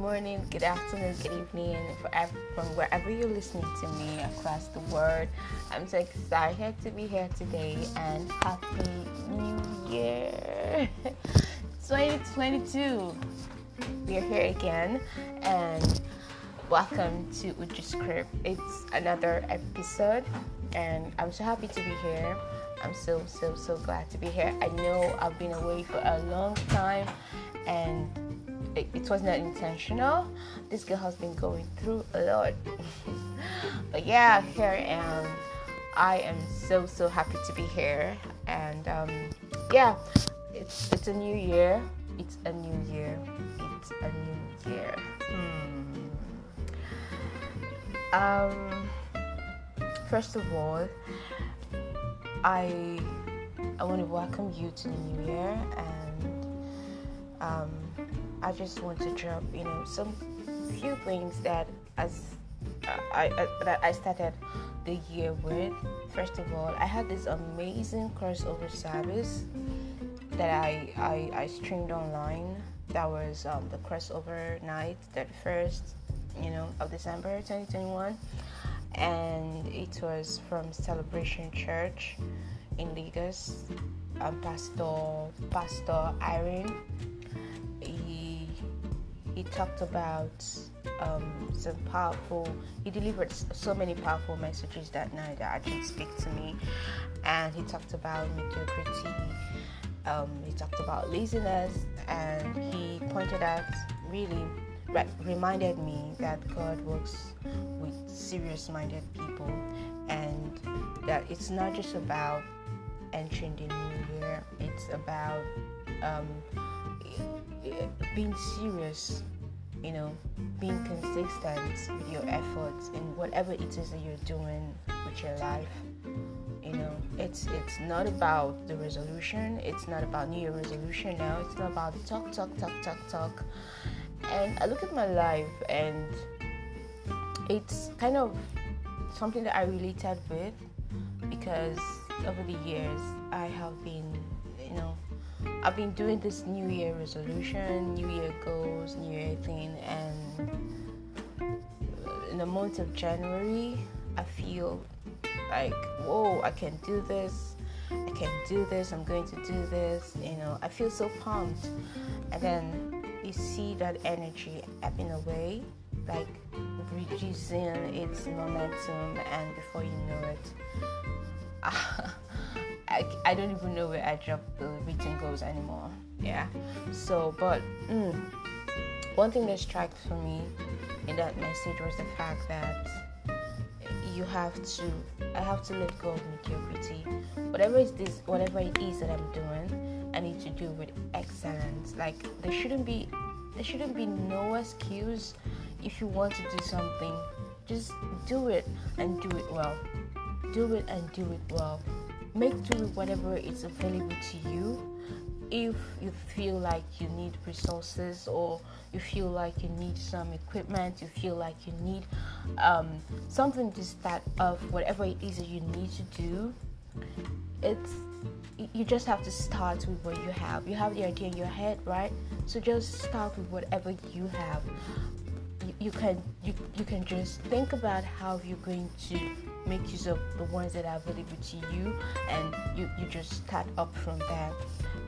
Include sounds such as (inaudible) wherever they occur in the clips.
morning, good afternoon, good evening, from wherever you're listening to me across the world. I'm so excited to be here today and happy new year (laughs) 2022. We're here again and welcome to Uju Script. It's another episode and I'm so happy to be here. I'm so so so glad to be here. I know I've been away for a long time and it, was not intentional. This girl has been going through a lot. (laughs) but yeah, here I am. I am so so happy to be here, and um, yeah, it's it's a new year. It's a new year. It's a new year. Hmm. Um, first of all, I I want to welcome you to the new year and um, I just want to drop, you know, some few things that as I, that I started the year with. First of all, I had this amazing crossover service that I I, I streamed online. That was um, the crossover night, the first, you know, of December 2021, and it was from Celebration Church in Lagos. Um, Pastor Pastor Iren he talked about um, some powerful he delivered so many powerful messages that night that actually speak to me. And he talked about mediocrity um, he talked about laziness and he pointed out really re- reminded me that god works with serious minded people and that it's not just about entering the new year it's about um, being serious you know, being consistent with your efforts in whatever it is that you're doing with your life. You know, it's it's not about the resolution. It's not about New Year resolution now. It's not about the talk, talk, talk, talk, talk. And I look at my life, and it's kind of something that I related with because over the years I have been, you know, I've been doing this New Year resolution, New Year goals, New Year thing, and in the month of January, I feel like, whoa, I can do this. I can do this. I'm going to do this. You know, I feel so pumped. And then you see that energy ebbing away, like reducing its momentum, and before you know it, (laughs) I, I don't even know where I dropped the written goals anymore. Yeah. So, but mm, one thing that struck for me in that message was the fact that you have to I have to let go of mediocrity. Whatever it is whatever it is that I'm doing, I need to do with excellence. Like there shouldn't be there shouldn't be no excuse if you want to do something. Just do it and do it well. Do it and do it well make do with whatever is available to you. If you feel like you need resources or you feel like you need some equipment you feel like you need um, something to start off whatever it is that you need to do it's you just have to start with what you have. You have the idea in your head right? So just start with whatever you have. You, you can you, you can just think about how you're going to make use of the ones that are available to you and you, you just start up from there.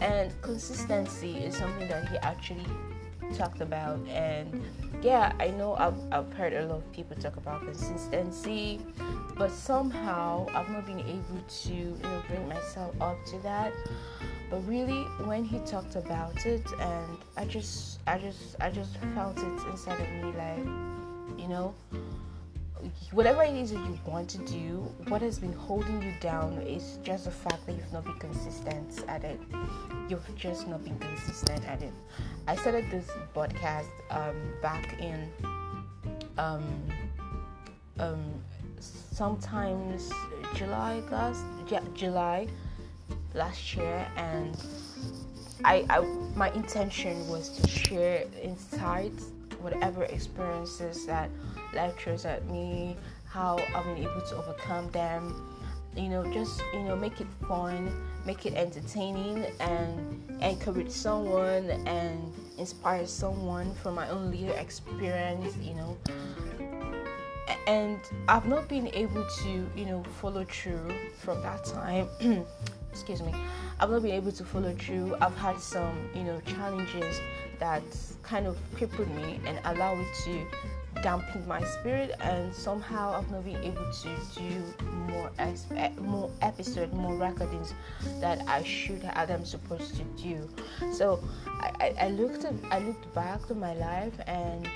And consistency is something that he actually talked about and yeah i know I've, I've heard a lot of people talk about consistency but somehow i've not been able to you know bring myself up to that. But really when he talked about it and i just i just i just felt it inside of me like you know whatever it is that you want to do, what has been holding you down is just the fact that you've not been consistent at it. You've just not been consistent at it. I started this podcast um, back in um, um, sometimes July last July last year, and I, I my intention was to share insights, whatever experiences that throws at me, how I've been able to overcome them, you know just you know make it fun make it entertaining and encourage someone and inspire someone from my own little experience you know. And i've not been able to you know follow through from that time. (clears throat) Excuse me. I've not been able to follow through. I've had some you know challenges that kind of crippled me and allow me to dampened my spirit and somehow I've not been able to do more more episodes, more recordings that I should have I'm supposed to do. So I, I, looked at I looked back to my life and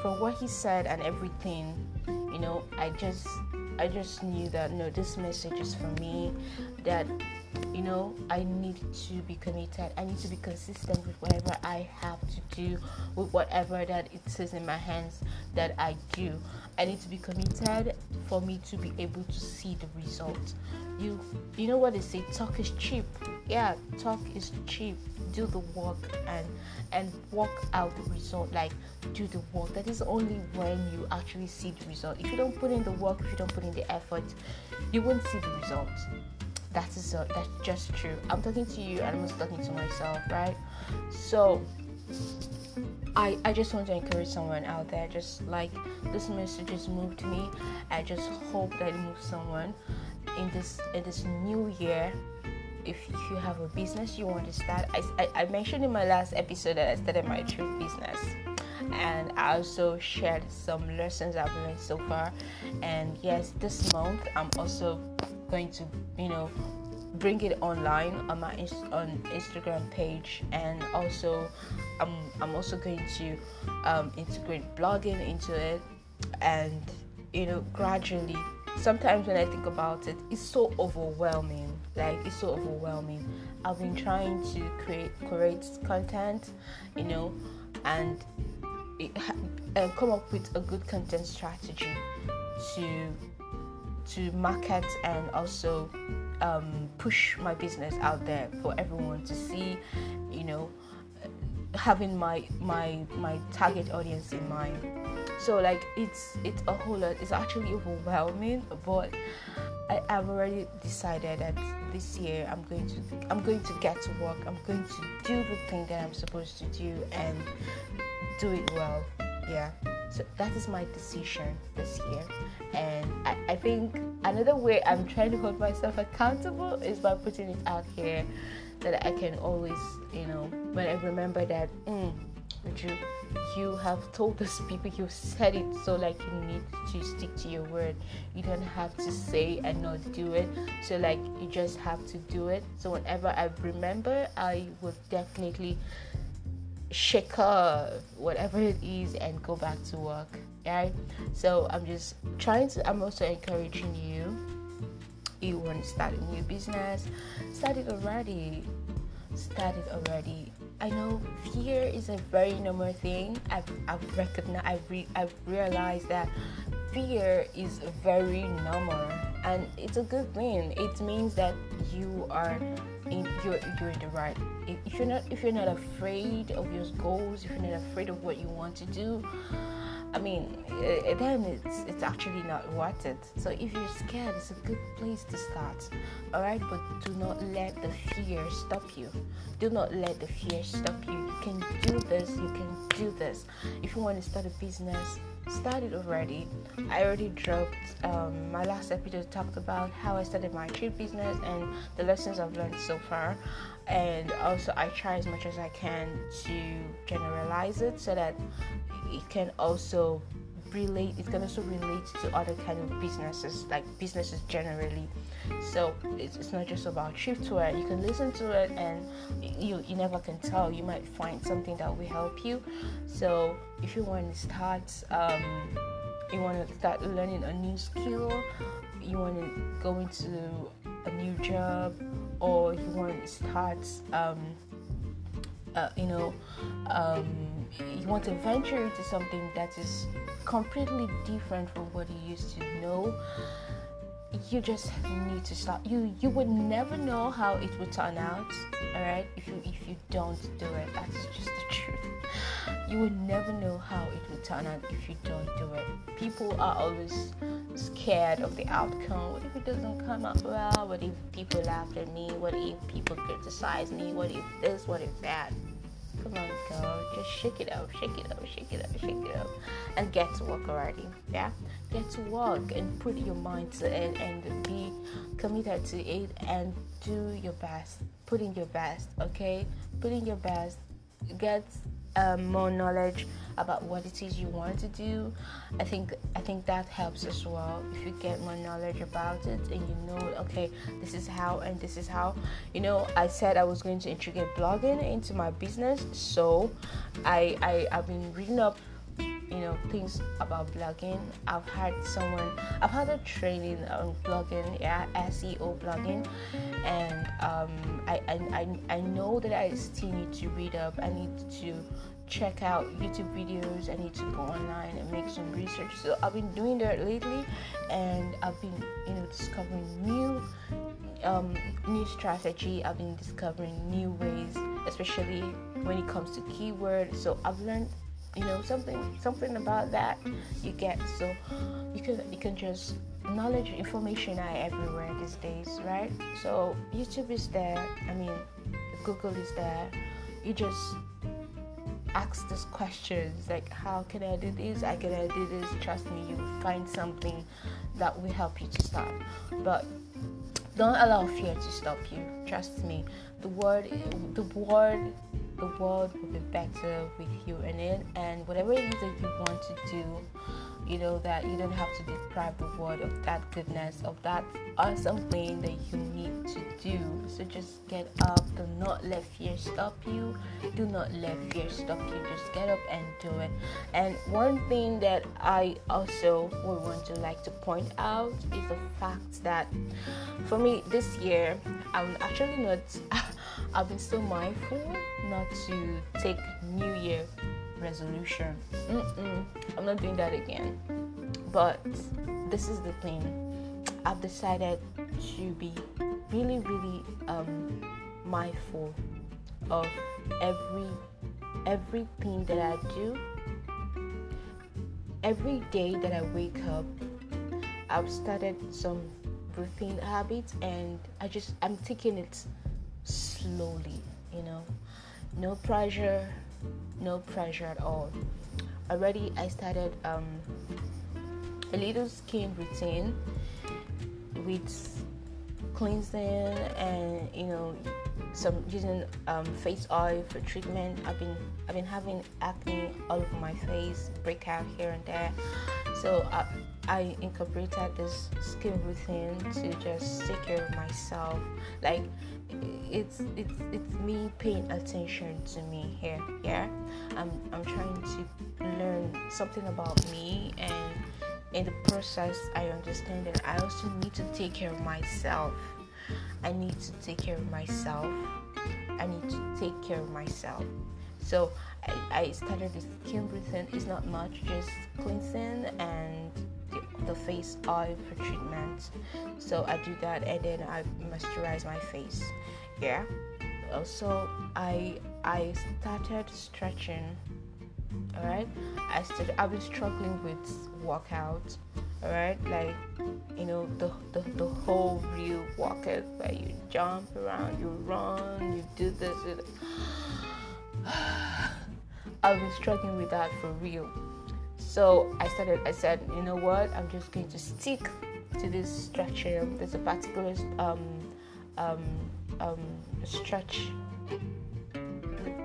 from what he said and everything, you know, I just I just knew that no this message is for me that you know i need to be committed. I need to be consistent with whatever i have to do with whatever that it says in my hands that i do. I need to be committed for me to be able to see the result. You you know what they say talk is cheap. Yeah talk is cheap. Do the work and and work out the result like do the work. That is only when you actually see the result. If you don't put in the work if you don't put in the effort you won't see the result that is uh, that's just true. I'm talking to you and i'm also talking to myself right? So I, I just want to encourage someone out there just like this message has moved me. I just hope that it moves someone in this in this new year. If you have a business you want to start I, I, I mentioned in my last episode that i started my trade business. And I also shared some lessons I've learned so far. And yes, this month I'm also going to, you know, bring it online on my on Instagram page, and also I'm I'm also going to um, integrate blogging into it, and you know, gradually. Sometimes when I think about it, it's so overwhelming. Like it's so overwhelming. I've been trying to create create content, you know, and it, uh, come up with a good content strategy to to market and also um, push my business out there for everyone to see you know having my my my target audience in mind. So like it's it's a whole lot it's actually overwhelming but I, have already decided that this year I'm going to I'm going to get to work I'm going to do the thing that I'm supposed to do and do it well. Yeah so that is my decision this year. And I, I think another way i'm trying to hold myself accountable is by putting it out here that i can always you know when i remember that mm, you you have told those people you said it so like you need to stick to your word. You don't have to say and not do it. So like you just have to do it. So whenever i remember i will definitely shake off whatever it is and go back to work right so i'm just trying to i'm also encouraging you. You want to start a new business. Start it already. Start it already. I know fear is a very normal thing. I've, I've recognized I've, re- I've realized that fear is very normal and it's a good thing. It means that you are you're you're the right if you're not if you're not afraid of your goals if you're not afraid of what you want to do I mean, then it's it's actually not worth it. So if you're scared, it's a good place to start. All right, but do not let the fear stop you. Do not let the fear stop you. You can do this. You can do this. If you want to start a business, started already. I already dropped um, my last episode talked about how I started my trade business and the lessons I've learned so far. And also, I try as much as I can to generalize it so that it can also relate it can also relate to other kind of businesses like businesses generally. So it's, it's not just about Thriftwear you can listen to it and you you never can tell you might find something that will help you. So if you want to start um, you want to start learning a new skill you want to go into a new job or you want to start um, uh, you know um, you want to venture into something that is completely different from what you used to know you just need to start you you would never know how it would turn out all right if you if you don't do it that's just the truth you would never know how it will turn out if you don't do it. People are always scared of the outcome. What if it doesn't come out well? What if people laugh at me? What if people criticize me? What if this? What if that? Come on, girl. Just shake it up, shake it up, shake it up, shake it up, and get to work already. Yeah, get to work and put your mind to it and be committed to it and do your best. Put in your best, okay? Put in your best. Get um, more knowledge about what it is you want to do. I think i think that helps as well. If you get more knowledge about it and you know okay this is how and this is how. You know i said i was going to integrate blogging into my business so i, I i've been reading up you know things about blogging. I've had someone i've had a training on blogging yeah seo blogging. And um, I, I i know that i still need to read up. I need to check out youtube videos. I need to go online and make some research. So i've been doing that lately. And i've been you know discovering new um, new strategy. I've been discovering new ways especially when it comes to keywords so i've learned you know something something about that you get. So you can you can just knowledge information are everywhere these days right? So youtube is there. I mean google is there. You just ask these questions like how can i do this? I can i do this? Trust me you find something that will help you to start but don't allow fear to stop you. Trust me. The word the word the world will be better with you in it. And whatever it is that you want to do you know that you don't have to deprive the world of that goodness of that awesome thing that you need to do. So just get up. Do not let fear stop you. Do not let fear stop you. Just get up and do it. And one thing that i also would want to like to point out is the fact that for me this year i'm actually not (laughs) i've been so mindful not to take new year resolution. Mm-mm, I'm not doing that again. But this is the thing. I've decided to be really, really um, mindful of every everything that I do. Every day that I wake up, I've started some routine habits, and I just I'm taking it slowly. You know, no pressure, no pressure at all. Already, I started um, a little skin routine with cleansing and you know some using um, face oil for treatment. I've been I've been having acne all over my face, breakout here and there. So I, I incorporated this skin routine to just take care of myself. Like it's it's it's me paying attention to me here. Yeah, I'm I'm trying to learn something about me, and in the process, I understand that I also need to take care of myself. I need to take care of myself. I need to take care of myself. So I, I started this skin routine. It's not much, just cleansing and the face oil for treatment. So I do that and then I moisturize my face. Yeah. Also, I I started stretching. All right. I started. I've been struggling with workout. All right. Like you know the the, the whole real workout where you jump around, you run, you do this. (sighs) I've been struggling with that for real so I started, I said, you know what, I'm just going to stick to this structure. There's a particular um, um, um, stretch,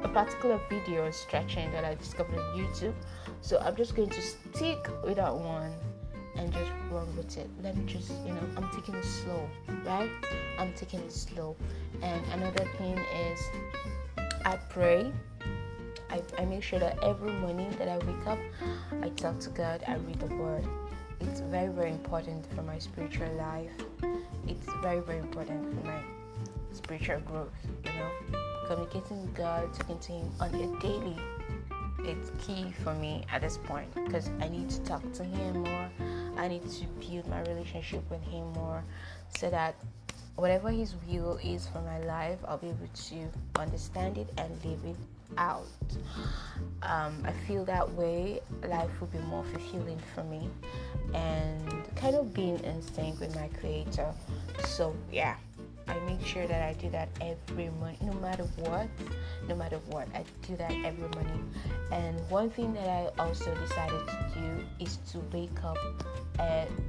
a particular video stretching that I discovered on YouTube. So I'm just going to stick with that one and just run with it. Let me just, you know, I'm taking it slow, right? I'm taking it slow. And another thing is, I pray I, I make sure that every morning that I wake up, I talk to God, I read the Word. It's very, very important for my spiritual life. It's very, very important for my spiritual growth, you know. Communicating with God, talking to Him on a daily, it's key for me at this point because I need to talk to Him more. I need to build my relationship with Him more so that whatever His will is for my life, I'll be able to understand it and live it out. Um, I feel that way, life will be more fulfilling for me and kind of being in sync with my creator. So, yeah, I make sure that I do that every morning, no matter what. No matter what, I do that every morning. And one thing that I also decided to do is to wake up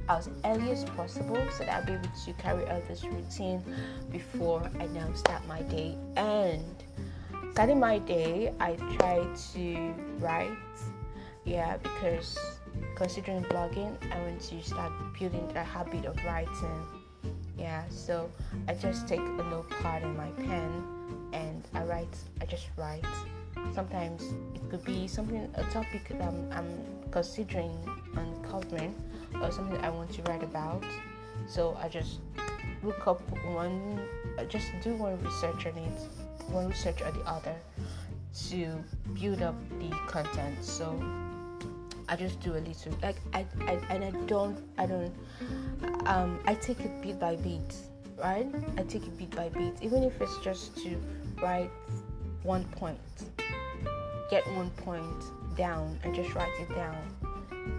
as early as possible so that I'll be able to carry out this routine before I now start my day. And starting my day, I try to write. Yeah, because considering blogging, I want to start building the habit of writing. Yeah, so I just take a notepad and my pen and I write. I just write. Sometimes it could be something, a topic that I'm, I'm considering uncovering or something I want to write about. So I just look up one, just do one research on it, one research or the other to build up the content. So I just do a little, like I, I and I don't, I don't, um, I take it bit by bit, right? I take it bit by bit, even if it's just to write one point, get one point down and just write it down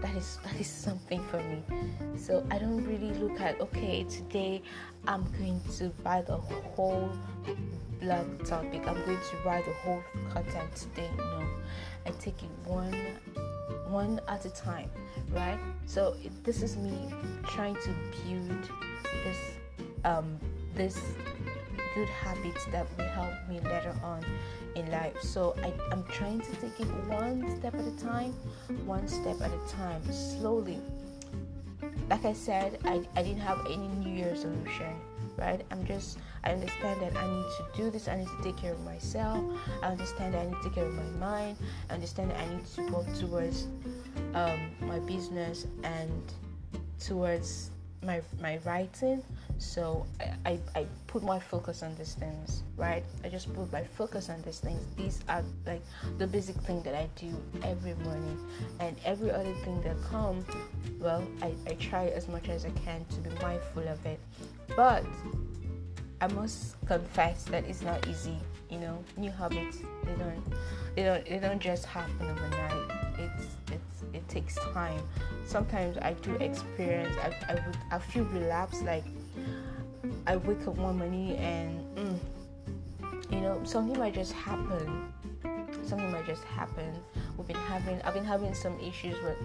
that is that is something for me so i don't really look at okay today i'm going to buy the whole blog topic i'm going to write the whole content today no i take it one one at a time right so it, this is me trying to build this um this good habits that will help me later on in life. So I, I'm trying to take it one step at a time, one step at a time, slowly. Like I said, I, I didn't have any New Year's resolution, right? I'm just, I understand that I need to do this, I need to take care of myself, I understand that I need to take care of my mind, I understand that I need to work towards um, my business and towards my my writing. So I, I, I put my focus on these things right? I just put my focus on these things. These are like the basic thing that i do every morning. And every other thing that come well I, I try as much as i can to be mindful of it. But i must confess that it's not easy you know. New habits they don't they don't they don't just happen overnight. It's it's it takes time. Sometimes i do experience i, I i feel relapse like i wake up one morning and mm, you know something might just happen. Something might just happen. We've been having i've been having some issues with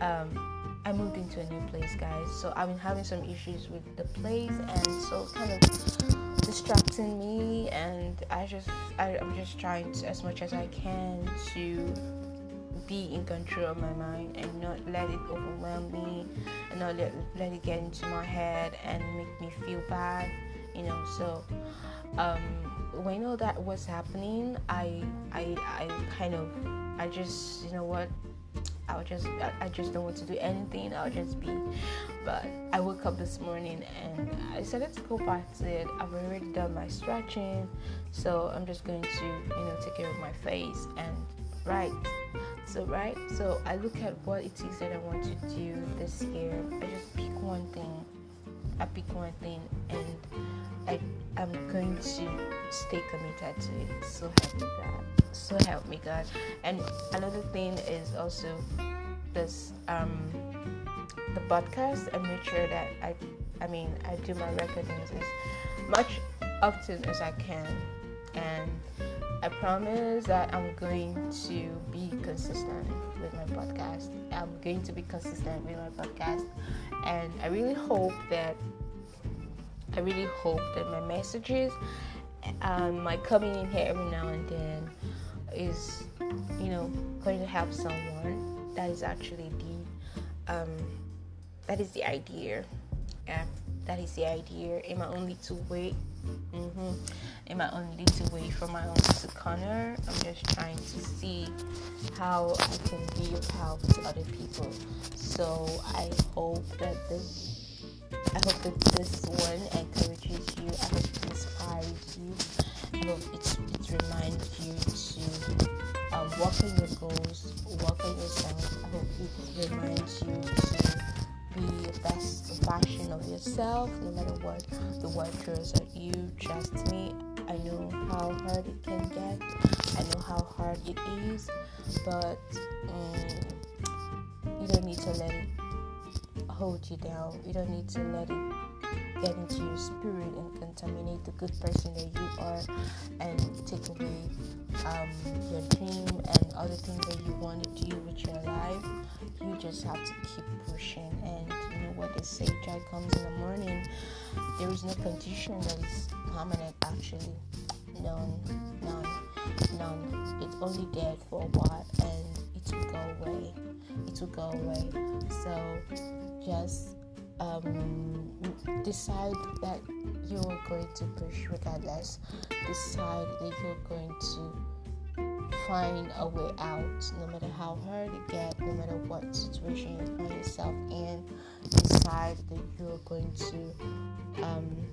um I moved into a new place, guys. So I've been having some issues with the place, and so kind of distracting me. And I just, I, I'm just trying to, as much as I can to be in control of my mind and not let it overwhelm me and not let, let it get into my head and make me feel bad you know so um, when all that was happening I, I i kind of i just you know what I would just I just don't want to do anything. I'll just be but I woke up this morning and I decided to go back to it. I've already done my stretching, so I'm just going to, you know, take care of my face and right so right so i look at what it is that i want to do this year i just pick one thing i pick one thing and i i'm going to stay committed to it. So help me god. So help me god. And another thing is also this um the podcast. And make sure that i i mean i do my recordings as much often as i can. And I promise that I'm going to be consistent with my podcast. I'm going to be consistent with my podcast, and I really hope that I really hope that my messages, um, my coming in here every now and then, is you know going to help someone. That is actually the um, that is the idea. Yeah, that is the idea. In my only two way. Mm-hmm in my own little way from my own little corner. I'm just trying to see how I can be of help to other people. So I hope that this I hope that this one encourages you. I hope it inspires you. Hope it, it reminds you to um, work on your goals, work on yourself. I hope it reminds you to be the best version of yourself no matter what the world throws at you. Trust me, I know how hard it can get. I know how hard it is, but um, you don't need to let it hold you down. You don't need to let it get into your spirit and contaminate the good person that you are and take away um, your dream and other things that you want to do with your life. You just have to keep pushing. And you know what they say, joy comes in the morning. There is no condition that is permanent, actually. None, none, none. It's only there for a while and it will go away. It will go away. So just um, decide that you are going to push regardless. Decide that you're going to find a way out, no matter how hard it gets, no matter what situation you find yourself in. Decide that you're going to um,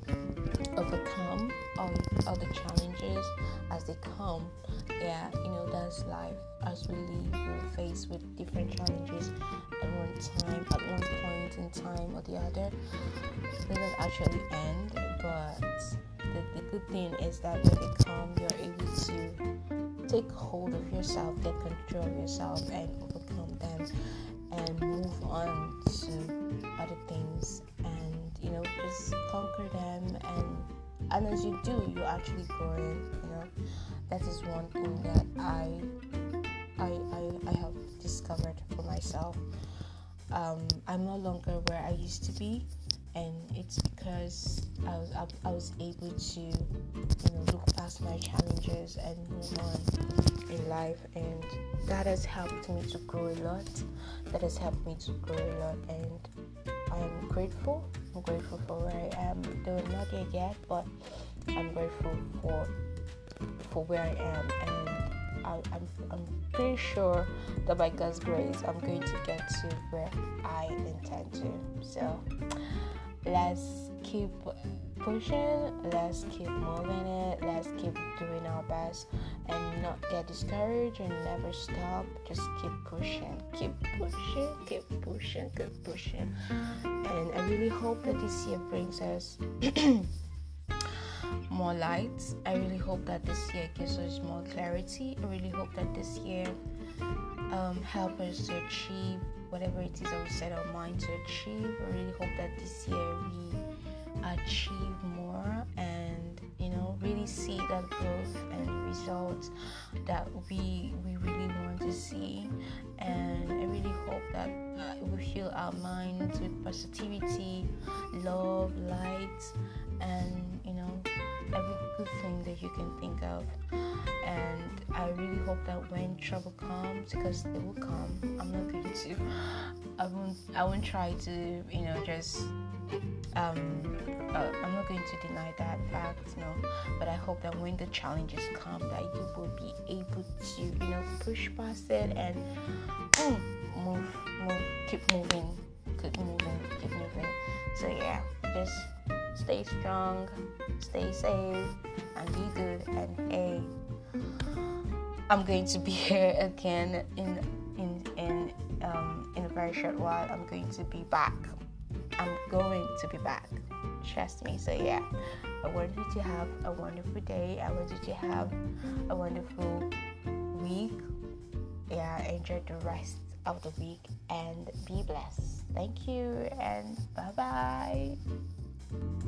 overcome all, all the challenges as they come. Yeah, you know, that's life. As we live, we're faced with different challenges at one time, at one point in time or the other. They don't actually end, but the, the good thing is that when they come, you're able to take hold of yourself, get control of yourself, and overcome them and move on to other things and you know just conquer them. And and as you do you actually grow you know. That is one thing that I I I, I have discovered for myself. Um, I'm no longer where I used to be and it's because I was, I, I was able to you know look past my challenges and move on in life. And that has helped me to grow a lot. That has helped me to grow a lot. And I'm grateful. I'm grateful for where I am. Though not there yet but I'm grateful for for where I am. And I, I'm, I'm pretty sure that by God's grace I'm going to get to where I intend to. So let's keep pushing let's keep moving it let's keep doing our best and not get discouraged and never stop just keep pushing keep pushing keep pushing keep pushing. And i really hope that this year brings us (clears throat) more light i really hope that this year gives us more clarity. I really hope that this year um, help us to achieve whatever it is that we set our mind to achieve. I really hope that this year we achieve more and you know really see that growth and results that we we really want to see. And I really hope that we fill our minds with positivity, love, light, and you know every good thing that you can think of and I really hope that when trouble comes, because it will come, I'm not going to, I won't, I won't try to, you know, just, um, uh, I'm not going to deny that fact, no, but I hope that when the challenges come, that you will be able to, you know, push past it and mm, move, move, keep moving, keep moving, keep moving. So yeah, just stay strong, stay safe, and be good. And hey, I'm going to be (laughs) here again in in in um, in a very short while. I'm going to be back. I'm going to be back. Trust me. So yeah, I want you to have a wonderful day. I want you to have a wonderful week. Yeah, enjoy the rest of the week and be blessed. Thank you and bye bye. Música